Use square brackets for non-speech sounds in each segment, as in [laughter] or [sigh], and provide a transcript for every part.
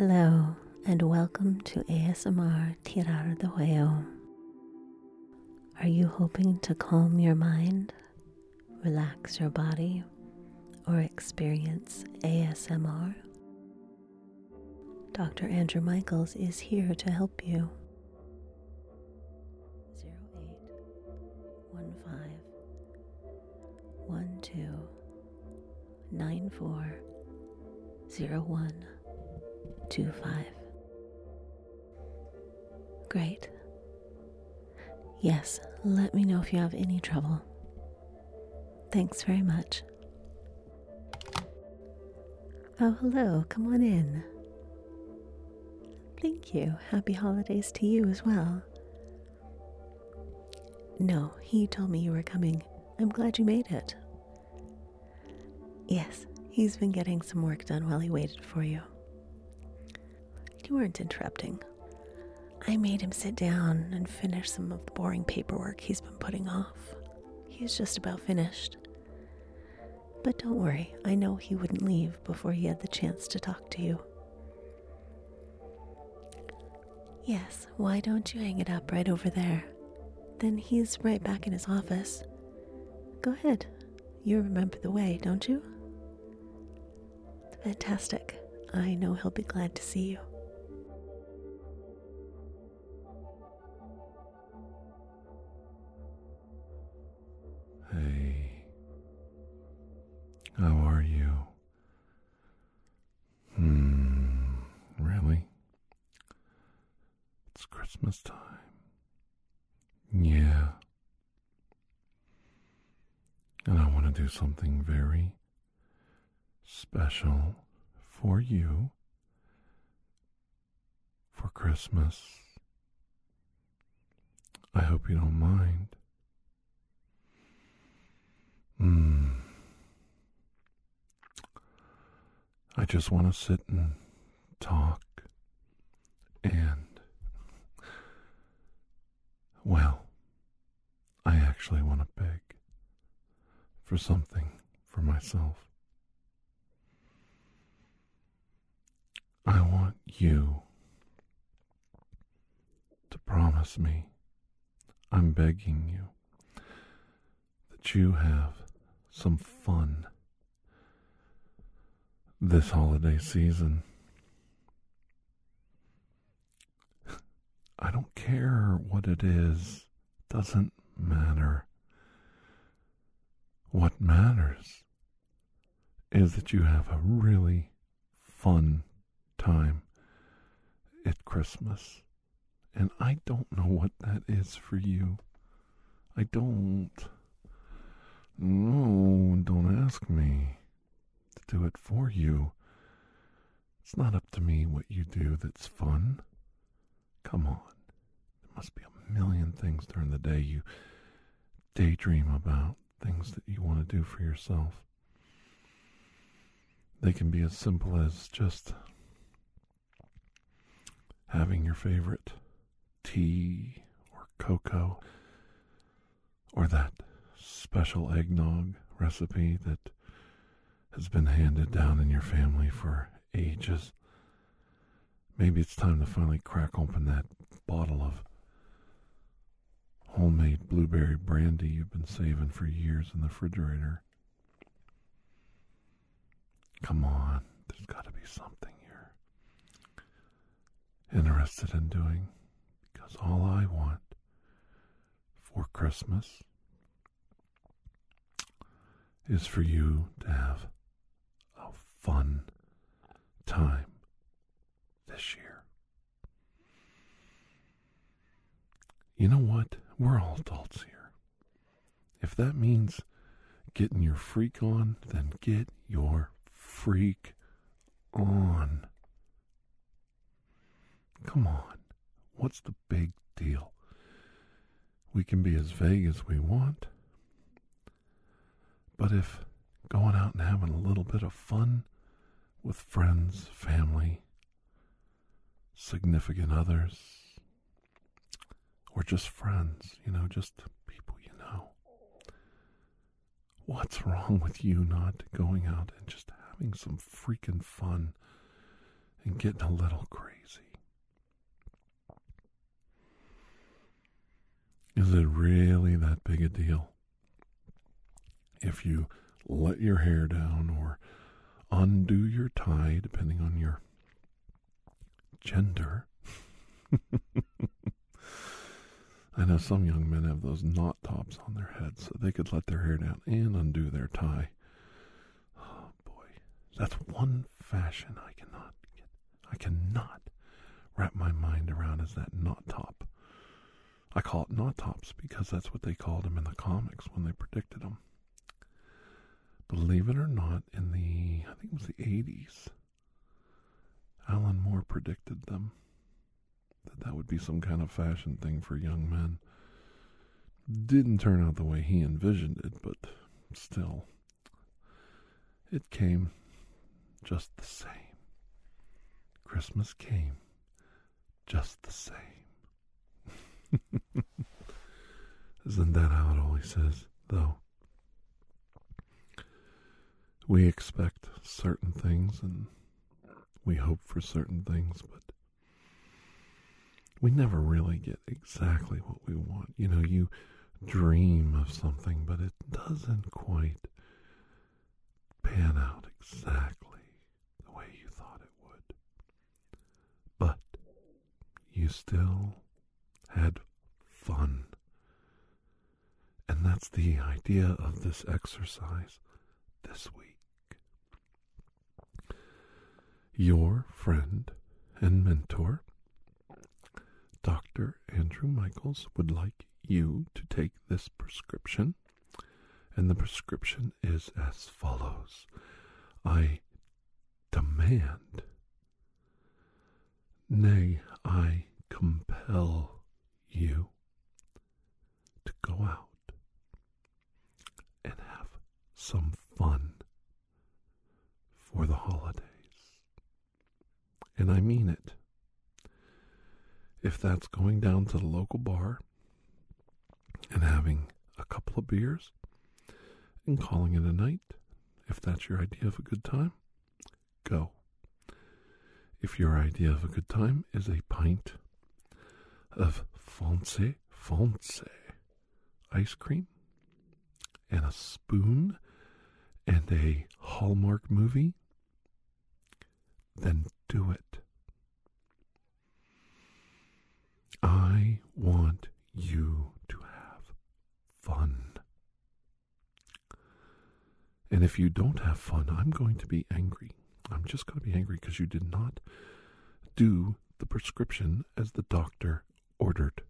Hello, and welcome to ASMR Tirar de Huevo. Are you hoping to calm your mind, relax your body, or experience ASMR? Dr. Andrew Michaels is here to help you. 0815 12 940125. Great. Yes, let me know if you have any trouble. Thanks very much. Oh, hello, come on in. Thank you. Happy holidays to you as well. No, he told me you were coming. I'm glad you made it. Yes, he's been getting some work done while he waited for you. You weren't interrupting. I made him sit down and finish some of the boring paperwork he's been putting off. He's just about finished. But don't worry, I know he wouldn't leave before he had the chance to talk to you. Yes, why don't you hang it up right over there? Then he's right back in his office. Go ahead. You remember the way, don't you? Fantastic. I know he'll be glad to see you. Christmas time. Yeah. And I want to do something very special for you for Christmas. I hope you don't mind. Hmm. I just want to sit and talk and. Well, I actually want to beg for something for myself. I want you to promise me, I'm begging you, that you have some fun this holiday season. I don't care what it is, doesn't matter. What matters is that you have a really fun time at Christmas. And I don't know what that is for you. I don't. No, don't ask me to do it for you. It's not up to me what you do that's fun. Come on. There must be a million things during the day you daydream about, things that you want to do for yourself. They can be as simple as just having your favorite tea or cocoa or that special eggnog recipe that has been handed down in your family for ages. Maybe it's time to finally crack open that bottle of homemade blueberry brandy you've been saving for years in the refrigerator. Come on, there's got to be something you're interested in doing because all I want for Christmas is for you to have a fun time this year. You know what? We're all adults here. If that means getting your freak on, then get your freak on. Come on. What's the big deal? We can be as vague as we want. But if going out and having a little bit of fun with friends, family, significant others, or just friends, you know, just people you know. What's wrong with you not going out and just having some freaking fun and getting a little crazy. Is it really that big a deal if you let your hair down or undo your tie, depending on your gender? [laughs] I know some young men have those knot tops on their heads so they could let their hair down and undo their tie. Oh boy, that's one fashion I cannot get. I cannot wrap my mind around is that knot top. I call it knot tops because that's what they called them in the comics when they predicted them. Believe it or not, in the I think it was the 80s, Alan Moore predicted them that that would be some kind of fashion thing for young men. Didn't turn out the way he envisioned it, but still, it came just the same. Christmas came just the same. [laughs] Isn't that how it always says, though? We expect certain things and we hope for certain things, but we never really get exactly what we want. You know, you dream of something, but it doesn't quite pan out exactly the way you thought it would. But you still had fun. And that's the idea of this exercise this week. Your friend and mentor, Dr. Andrew Michaels, would like you to take this prescription. And the prescription is as follows I demand, nay, I compel you to go out and have some fun for the holidays. And I mean it. If that's going down to the local bar and having a couple of beers and calling it a night, if that's your idea of a good time, go. If your idea of a good time is a pint of Fonce Fonce ice cream and a spoon and a Hallmark movie, then do it. I want you to have fun. And if you don't have fun, I'm going to be angry. I'm just going to be angry because you did not do the prescription as the doctor ordered.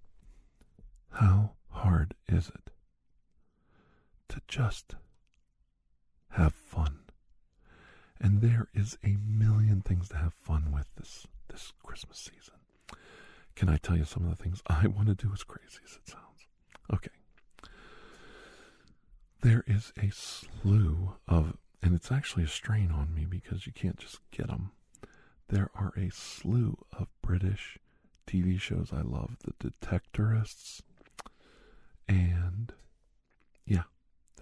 How hard is it to just have fun? And there is a million things to have fun with this this Christmas season. Can I tell you some of the things I want to do as crazy as it sounds? Okay. There is a slew of, and it's actually a strain on me because you can't just get them. There are a slew of British TV shows I love The Detectorists, and yeah,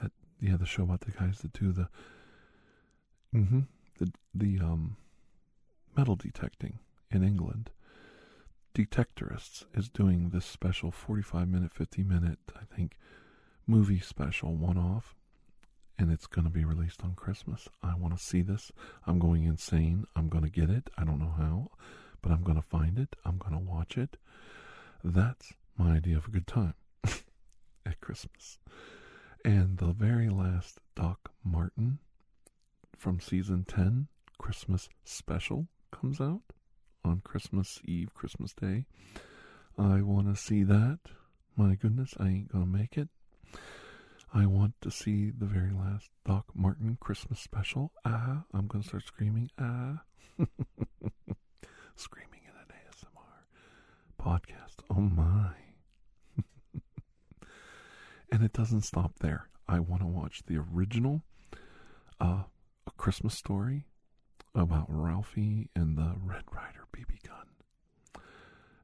that yeah the show about the guys that do the mm-hmm the the um metal detecting in England. Detectorists is doing this special 45 minute, 50 minute, I think, movie special one off, and it's going to be released on Christmas. I want to see this. I'm going insane. I'm going to get it. I don't know how, but I'm going to find it. I'm going to watch it. That's my idea of a good time [laughs] at Christmas. And the very last Doc Martin from season 10, Christmas special, comes out on Christmas Eve, Christmas Day. I want to see that. My goodness, I ain't going to make it. I want to see the very last Doc Martin Christmas special. Ah, I'm going to start screaming. Ah. [laughs] screaming in an ASMR podcast. Oh my. [laughs] and it doesn't stop there. I want to watch the original uh, Christmas Story about Ralphie and the Red Ryder BB gun.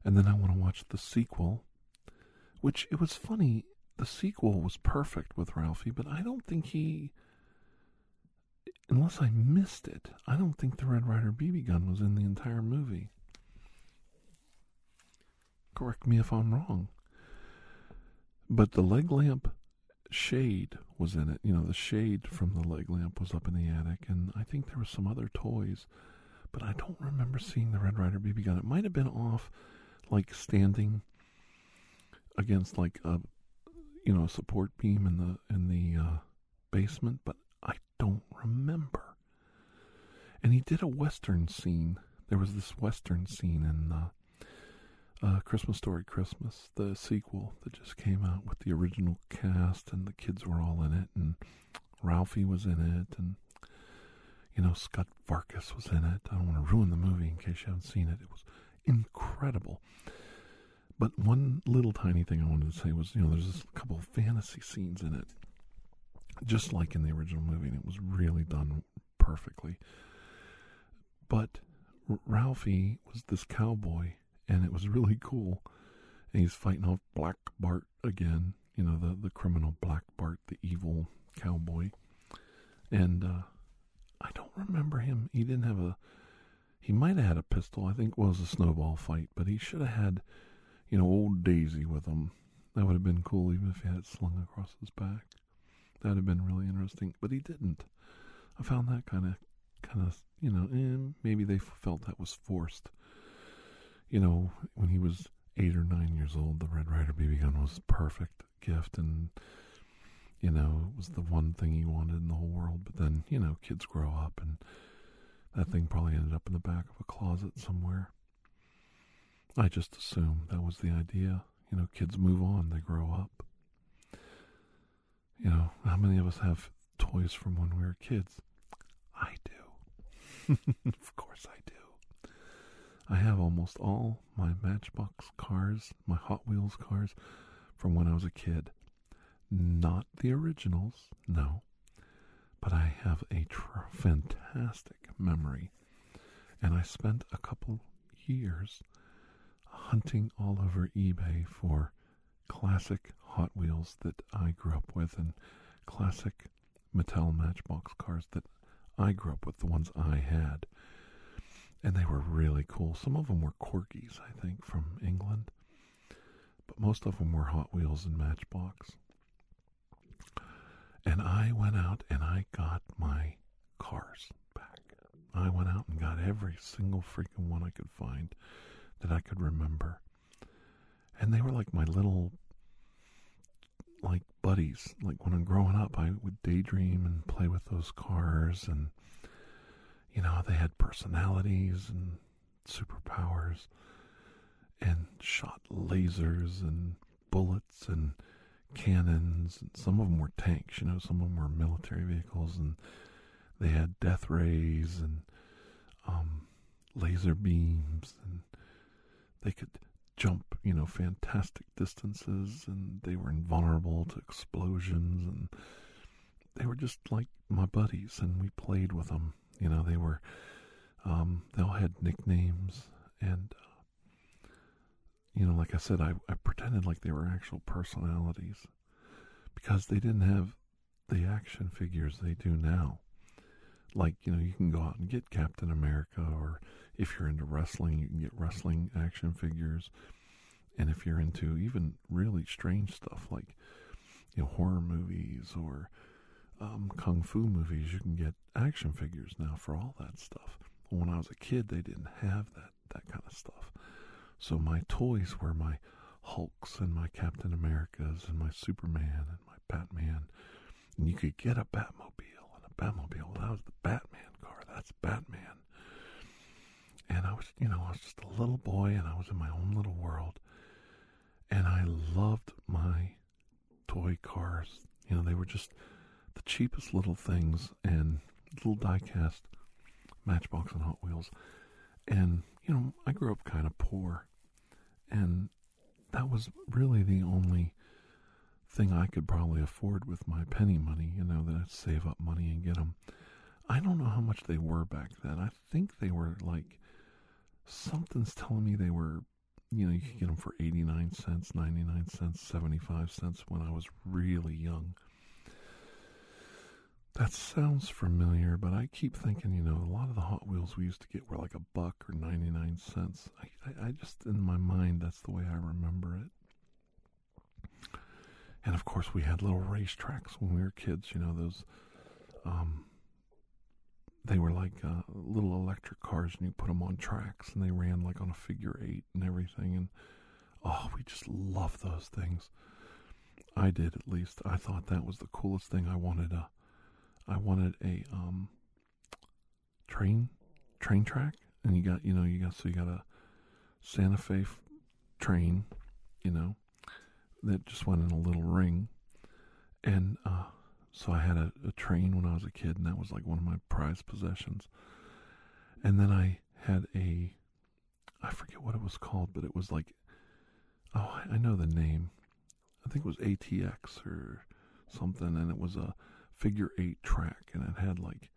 And then I want to watch the sequel, which it was funny. The sequel was perfect with Ralphie, but I don't think he. unless I missed it, I don't think the Red Ryder BB gun was in the entire movie. Correct me if I'm wrong. But the leg lamp shade was in it. You know, the shade from the leg lamp was up in the attic, and I think there were some other toys, but I don't remember seeing the Red Ryder BB gun. It might have been off, like standing against like a, you know, a support beam in the in the uh, basement, but I don't remember. And he did a western scene. There was this western scene in uh, uh, Christmas Story Christmas, the sequel that just came out with the original cast, and the kids were all in it, and Ralphie was in it, and you know Scut Farkus was in it. I don't want to ruin the movie in case you haven't seen it. It was incredible. But one little tiny thing I wanted to say was, you know, there's a couple of fantasy scenes in it, just like in the original movie, and it was really done perfectly. But Ralphie was this cowboy and it was really cool. And he's fighting off Black Bart again, you know, the, the criminal Black Bart, the evil cowboy. And uh, I don't remember him. He didn't have a. He might have had a pistol. I think it was a snowball fight, but he should have had, you know, old Daisy with him. That would have been cool, even if he had it slung across his back. That would have been really interesting, but he didn't. I found that kind of, kind of, you know, eh, maybe they felt that was forced you know, when he was eight or nine years old, the Red Ryder BB gun was a perfect gift, and you know, it was the one thing he wanted in the whole world. But then, you know, kids grow up, and that thing probably ended up in the back of a closet somewhere. I just assume that was the idea. You know, kids move on, they grow up. You know, how many of us have toys from when we were kids? I do. [laughs] of course I do. I have almost all my Matchbox cars, my Hot Wheels cars from when I was a kid. Not the originals, no, but I have a tr- fantastic memory. And I spent a couple years hunting all over eBay for classic Hot Wheels that I grew up with and classic Mattel Matchbox cars that I grew up with, the ones I had and they were really cool. Some of them were Corgis, I think, from England, but most of them were Hot Wheels and Matchbox. And I went out and I got my cars back. I went out and got every single freaking one I could find that I could remember. And they were like my little like buddies. Like when I'm growing up, I would daydream and play with those cars and you know, they had personalities and superpowers and shot lasers and bullets and cannons. And some of them were tanks, you know, some of them were military vehicles and they had death rays and um, laser beams and they could jump, you know, fantastic distances and they were invulnerable to explosions and they were just like my buddies and we played with them you know, they were, um, they all had nicknames. And, uh, you know, like I said, I, I pretended like they were actual personalities because they didn't have the action figures they do now. Like, you know, you can go out and get Captain America, or if you're into wrestling, you can get wrestling action figures. And if you're into even really strange stuff like, you know, horror movies or um, kung fu movies, you can get action figures now for all that stuff. When I was a kid, they didn't have that that kind of stuff. So my toys were my Hulks and my Captain Americas and my Superman and my Batman. And you could get a Batmobile and a Batmobile. That was the Batman car. That's Batman. And I was, you know, I was just a little boy and I was in my own little world. And I loved my toy cars. You know, they were just the cheapest little things and little die-cast Matchbox and Hot Wheels. And, you know, I grew up kind of poor. And that was really the only thing I could probably afford with my penny money, you know, that I'd save up money and get them. I don't know how much they were back then. I think they were like, something's telling me they were, you know, you could get them for 89 cents, 99 cents, 75 cents when I was really young. That sounds familiar, but I keep thinking, you know, a lot of the Hot Wheels we used to get were like a buck or 99 cents. I, I, I just, in my mind, that's the way I remember it. And of course, we had little racetracks when we were kids, you know, those, um, they were like uh, little electric cars, and you put them on tracks, and they ran like on a figure eight and everything. And oh, we just loved those things. I did at least. I thought that was the coolest thing. I wanted a I wanted a um, train train track, and you got you know you got so you got a Santa Fe f- train, you know, that just went in a little ring, and uh, so I had a, a train when I was a kid, and that was like one of my prized possessions. And then I had a, I forget what it was called, but it was like, oh, I know the name. I think it was ATX or something, and it was a figure eight track, and it had like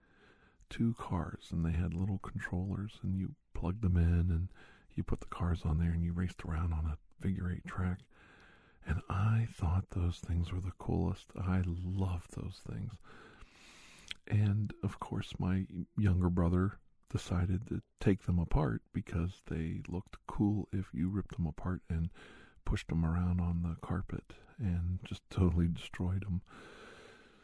two cars, and they had little controllers, and you plugged them in, and you put the cars on there, and you raced around on a figure eight track. And I thought those things were the coolest. I loved those things. And of course, my younger brother decided to take them apart because they looked cool if you ripped them apart and pushed them around on the carpet and just totally destroyed them.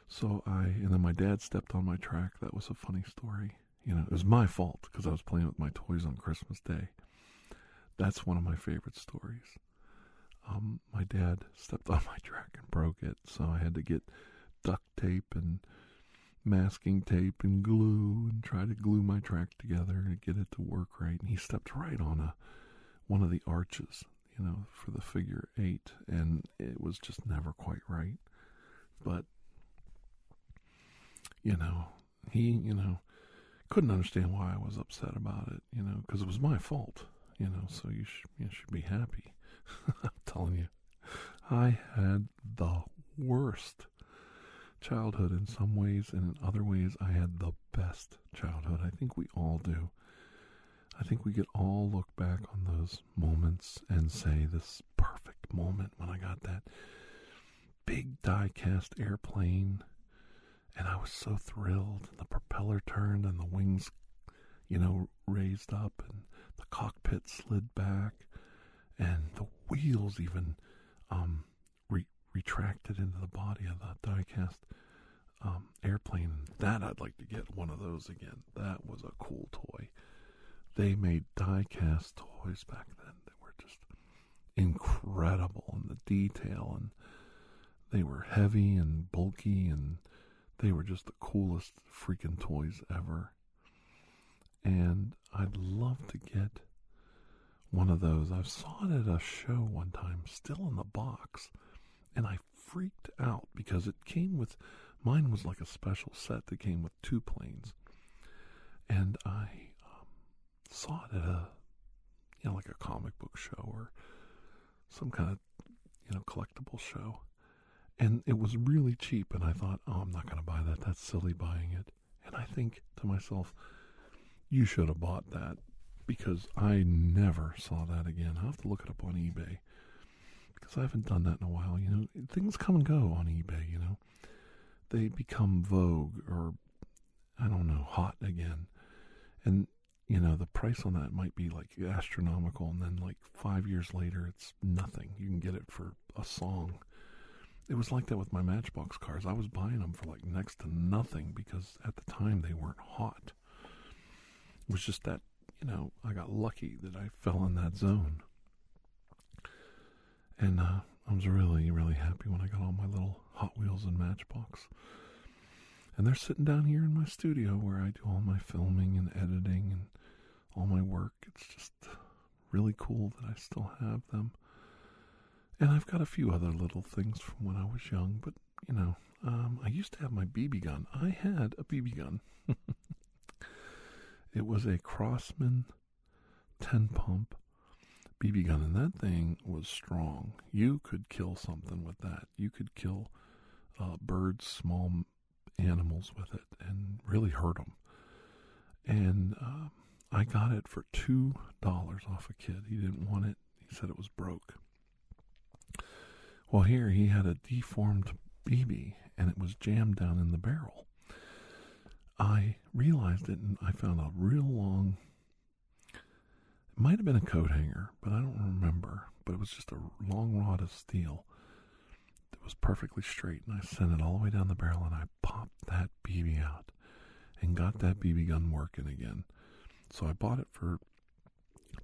So I, and then my dad stepped on my track. That was a funny story. You know, it was my fault because I was playing with my toys on Christmas Day. That's one of my favorite stories. Um, my dad stepped [laughs] on my track and broke it, so I had to get duct tape and masking tape and glue and try to glue my track together and get it to work right. And he stepped right on a one of the arches, you know, for the figure eight, and it was just never quite right. But you know, he, you know, couldn't understand why I was upset about it, you know, because it was my fault, you know. So you should you should be happy. [laughs] I'm telling you, I had the worst childhood in some ways, and in other ways, I had the best childhood. I think we all do. I think we could all look back on those moments and say, this perfect moment when I got that big die cast airplane and I was so thrilled. The propeller turned and the wings, you know, raised up and the cockpit slid back and the wheels even um, re- retracted into the body of the diecast um, airplane. That I'd like to get one of those again. That was a cool toy. They made diecast toys back then that were just incredible in the detail and they were heavy and bulky and they were just the coolest freaking toys ever. And I'd love to get one of those. I saw it at a show one time, still in the box, and I freaked out because it came with mine was like a special set that came with two planes, and I um, saw it at a you know like a comic book show or some kind of you know collectible show, and it was really cheap. And I thought, oh, I'm not going to buy that. That's silly buying it. And I think to myself, you should have bought that because I never saw that again. I'll have to look it up on eBay because I haven't done that in a while. You know, things come and go on eBay, you know. They become vogue or, I don't know, hot again. And, you know, the price on that might be like astronomical. And then, like, five years later, it's nothing. You can get it for a song. It was like that with my Matchbox cars. I was buying them for like next to nothing because at the time they weren't hot. It was just that you know, I got lucky that I fell in that zone. And uh, I was really, really happy when I got all my little Hot Wheels and Matchbox. And they're sitting down here in my studio where I do all my filming and editing and all my work. It's just really cool that I still have them. And I've got a few other little things from when I was young, but you know, um, I used to have my BB gun. I had a BB gun. [laughs] It was a Crosman 10 pump BB gun, and that thing was strong. You could kill something with that. You could kill uh, birds, small animals with it, and really hurt them. And uh, I got it for $2 off a kid. He didn't want it, he said it was broke. Well, here he had a deformed BB, and it was jammed down in the barrel. I realized it and I found a real long, it might have been a coat hanger, but I don't remember. But it was just a long rod of steel that was perfectly straight. And I sent it all the way down the barrel and I popped that BB out and got that BB gun working again. So I bought it for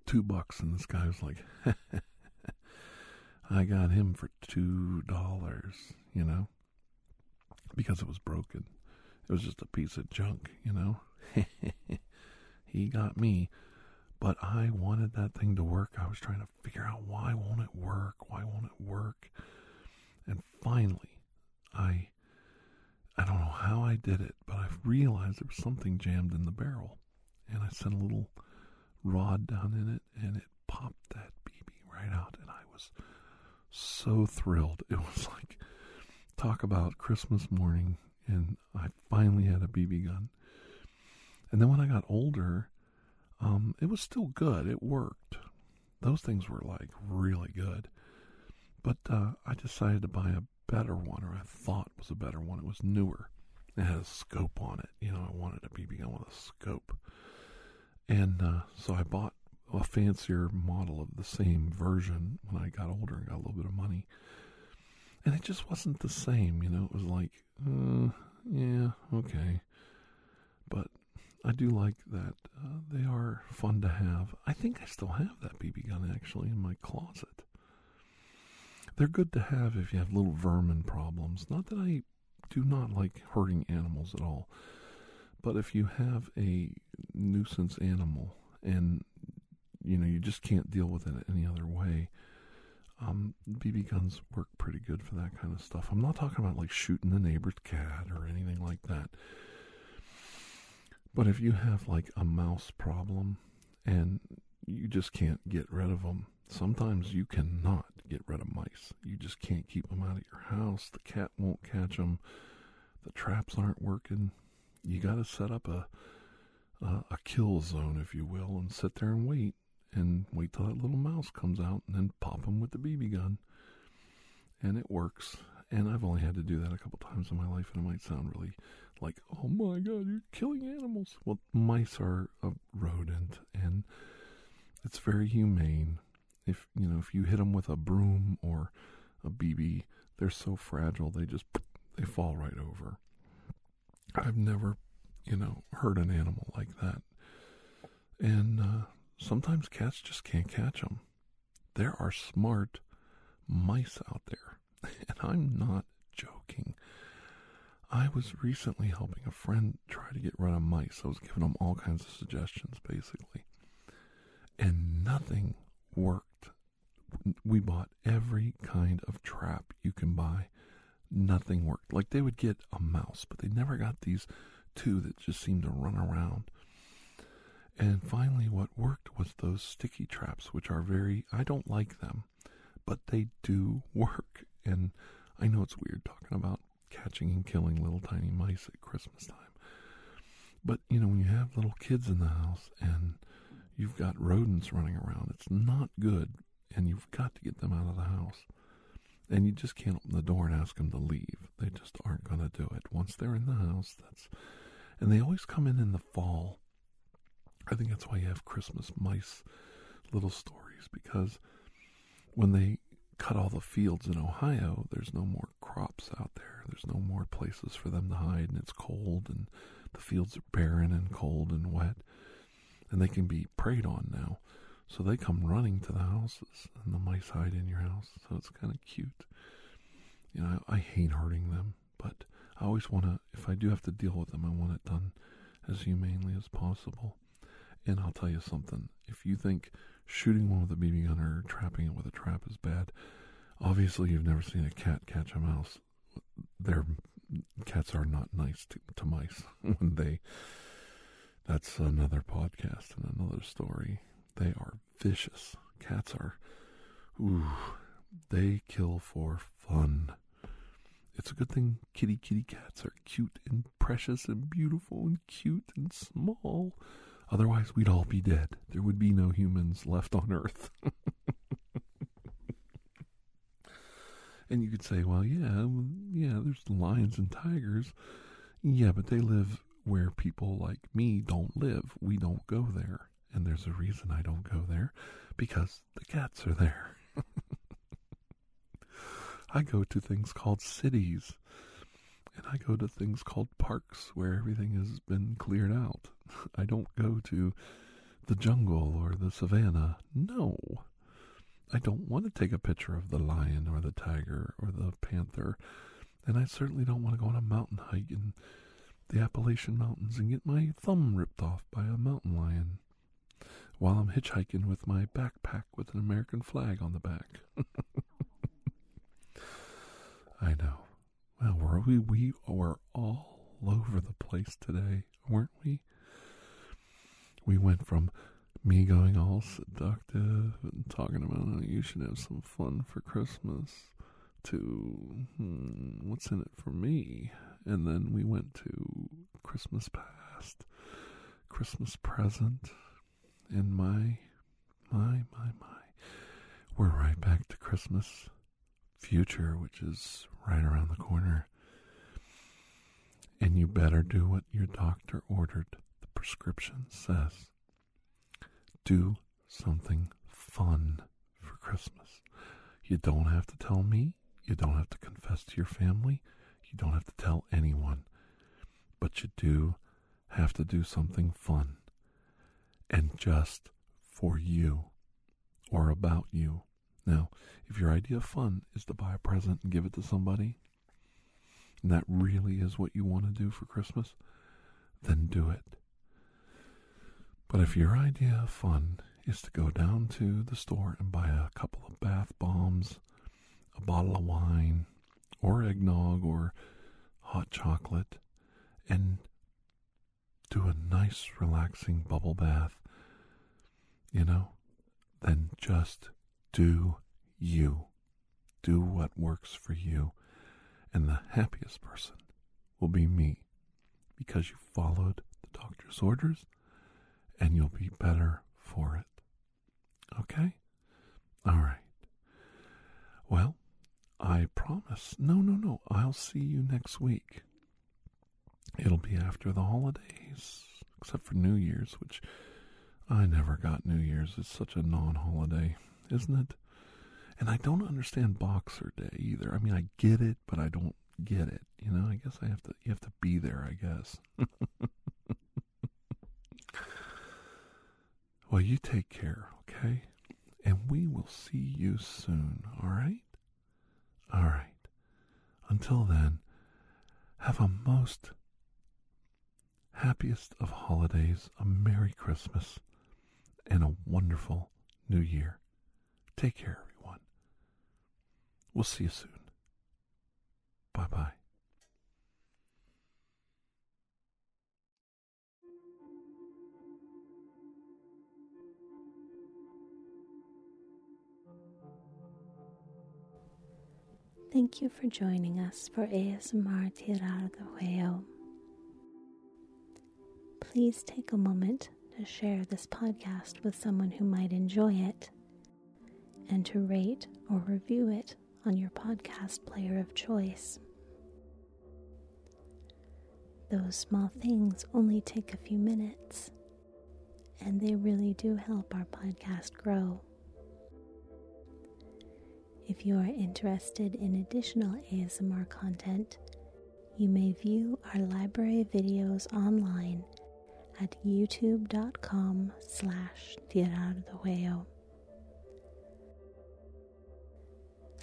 two bucks and this guy was like, [laughs] I got him for two dollars, you know, because it was broken. It was just a piece of junk, you know. [laughs] he got me, but I wanted that thing to work. I was trying to figure out why won't it work? Why won't it work? And finally, I I don't know how I did it, but I realized there was something jammed in the barrel. And I sent a little rod down in it and it popped that BB right out and I was so thrilled. [laughs] It was like talk about Christmas morning and I finally had a BB gun. And then when I got older, um, it was still good. It worked. Those things were like really good. But uh, I decided to buy a better one, or I thought was a better one. It was newer. It had a scope on it. You know, I wanted a BB gun with a scope. And uh, so I bought a fancier model of the same version when I got older and got a little bit of money and it just wasn't the same. You know, it was like, uh, yeah, okay, but I do like that uh, they are fun to have. I think I still have that BB gun actually in my closet. They're good to have if you have little vermin problems. Not that I do not like hurting animals at all, but if you have a nuisance animal and you know you just can't deal with it any other way um, BB guns work pretty good for that kind of stuff. I'm not talking about like shooting the neighbor's cat or anything like that. But if you have like a mouse problem and you just can't get rid of them, sometimes you cannot get rid of mice. You just can't keep them out of your house. The cat won't catch them. The traps aren't working. You got to set up a, a a kill zone, if you will, and sit there and wait and wait till that little mouse comes out and then pop him with the BB gun. And it works. And I've only had to do that a couple times in my life, and it might sound really like, oh my God, you're killing animals. Well, mice are a rodent, and it's very humane. If you know, if you hit them with a broom or a BB, they're so fragile they just they fall right over. I've never, you know, hurt an animal like that, and uh, Sometimes cats just can't catch them. There are smart mice out there, [laughs] and I'm not joking. I was recently helping a friend try to get rid of mice. I was giving him all kinds of suggestions, basically, and nothing worked. We bought every kind of trap you can buy. Nothing worked. Like they would get a mouse, but they never got these two that just seemed to run around. And finally, what worked was those sticky traps, which are very, I don't like them, but they do work. And I know it's weird talking about catching and killing little tiny mice at Christmas time. But, you know, when you have little kids in the house and you've got rodents running around, it's not good. And you've got to get them out of the house. And you just can't open the door and ask them to leave. They just aren't going to do it. Once they're in the house, that's. And they always come in in the fall I think that's why you have Christmas mice little stories because when they cut all the fields in Ohio, there's no more crops out there. There's no more places for them to hide, and it's cold, and the fields are barren and cold and wet, and they can be preyed on now. So they come running to the houses, and the mice hide in your house. So it's kind of cute. You know, I, I hate hurting them, but I always want to, if I do have to deal with them, I want it done as humanely as possible. And I'll tell you something. If you think shooting one with a BB gun or trapping it with a trap is bad, obviously you've never seen a cat catch a mouse. Their cats are not nice to, to mice [laughs] when they. That's another podcast and another story. They are vicious. Cats are. Ooh, they kill for fun. It's a good thing kitty kitty cats are cute and precious and beautiful and cute and small. Otherwise, we'd all be dead. There would be no humans left on Earth. [laughs] and you could say, well, yeah, um, yeah, there's lions and tigers. Yeah, but they live where people like me don't live. We don't go there. And there's a reason I don't go there because the cats are there. [laughs] I go to things called cities and I go to things called parks where everything has been cleared out. [laughs] I don't go to the jungle or the savannah. No. I don't want to take a picture of the lion or the tiger or the panther. And I certainly don't want to go on a mountain hike in the Appalachian Mountains and get my thumb ripped off by a mountain lion while I'm hitchhiking with my backpack with an American flag on the back. [laughs] I know. Well, were we? We were all over the place today, weren't we? We went from me going all seductive and talking about how you should have some fun for Christmas to hmm, what's in it for me. And then we went to Christmas past, Christmas present, and my, my, my, my. We're right back to Christmas future, which is right around the corner. And you better do what your doctor ordered. The prescription says do something fun for Christmas. You don't have to tell me. You don't have to confess to your family. You don't have to tell anyone. But you do have to do something fun and just for you or about you. Now, if your idea of fun is to buy a present and give it to somebody, and that really is what you want to do for Christmas, then do it. But if your idea of fun is to go down to the store and buy a couple of bath bombs, a bottle of wine, or eggnog, or hot chocolate, and do a nice, relaxing bubble bath, you know, then just do you. Do what works for you. And the happiest person will be me because you followed the doctor's orders and you'll be better for it. Okay? All right. Well, I promise. No, no, no. I'll see you next week. It'll be after the holidays, except for New Year's, which I never got New Year's. It's such a non holiday, isn't it? And I don't understand Boxer Day either. I mean, I get it, but I don't get it. You know, I guess I have to. You have to be there. I guess. [laughs] well, you take care, okay? And we will see you soon. All right. All right. Until then, have a most happiest of holidays, a Merry Christmas, and a wonderful New Year. Take care, everyone. We'll see you soon. Bye bye. Thank you for joining us for ASMR Tirar de Huevo. Please take a moment to share this podcast with someone who might enjoy it and to rate or review it on your podcast player of choice. Those small things only take a few minutes, and they really do help our podcast grow. If you are interested in additional ASMR content, you may view our library videos online at youtube.com slash tirar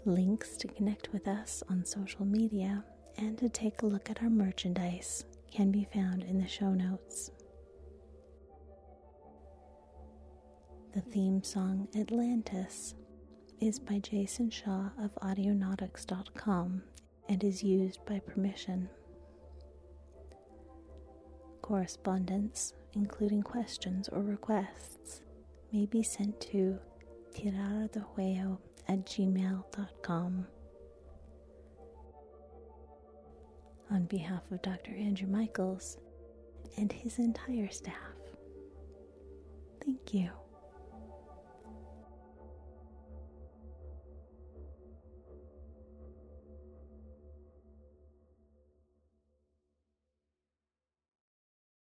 Links to connect with us on social media and to take a look at our merchandise can be found in the show notes. The theme song Atlantis is by Jason Shaw of Audionautix.com and is used by permission. Correspondence, including questions or requests, may be sent to tirardehuevo at gmail.com. On behalf of Dr. Andrew Michaels and his entire staff, thank you.